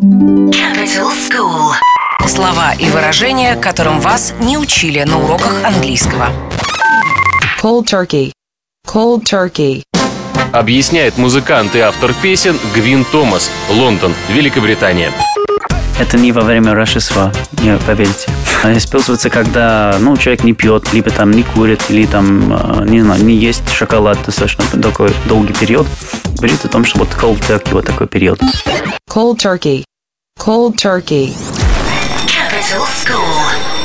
Capital School. Слова и выражения, которым вас не учили на уроках английского. Cold turkey. Cold turkey. Объясняет музыкант и автор песен Гвин Томас, Лондон, Великобритания. Это не во время Рождества, не поверьте. А Используется, когда ну, человек не пьет, либо там не курит, или там, э, не знаю, не есть шоколад достаточно такой долгий период. Говорит о том, что вот cold turkey, вот такой период. Cold turkey. Cold turkey. Capital School.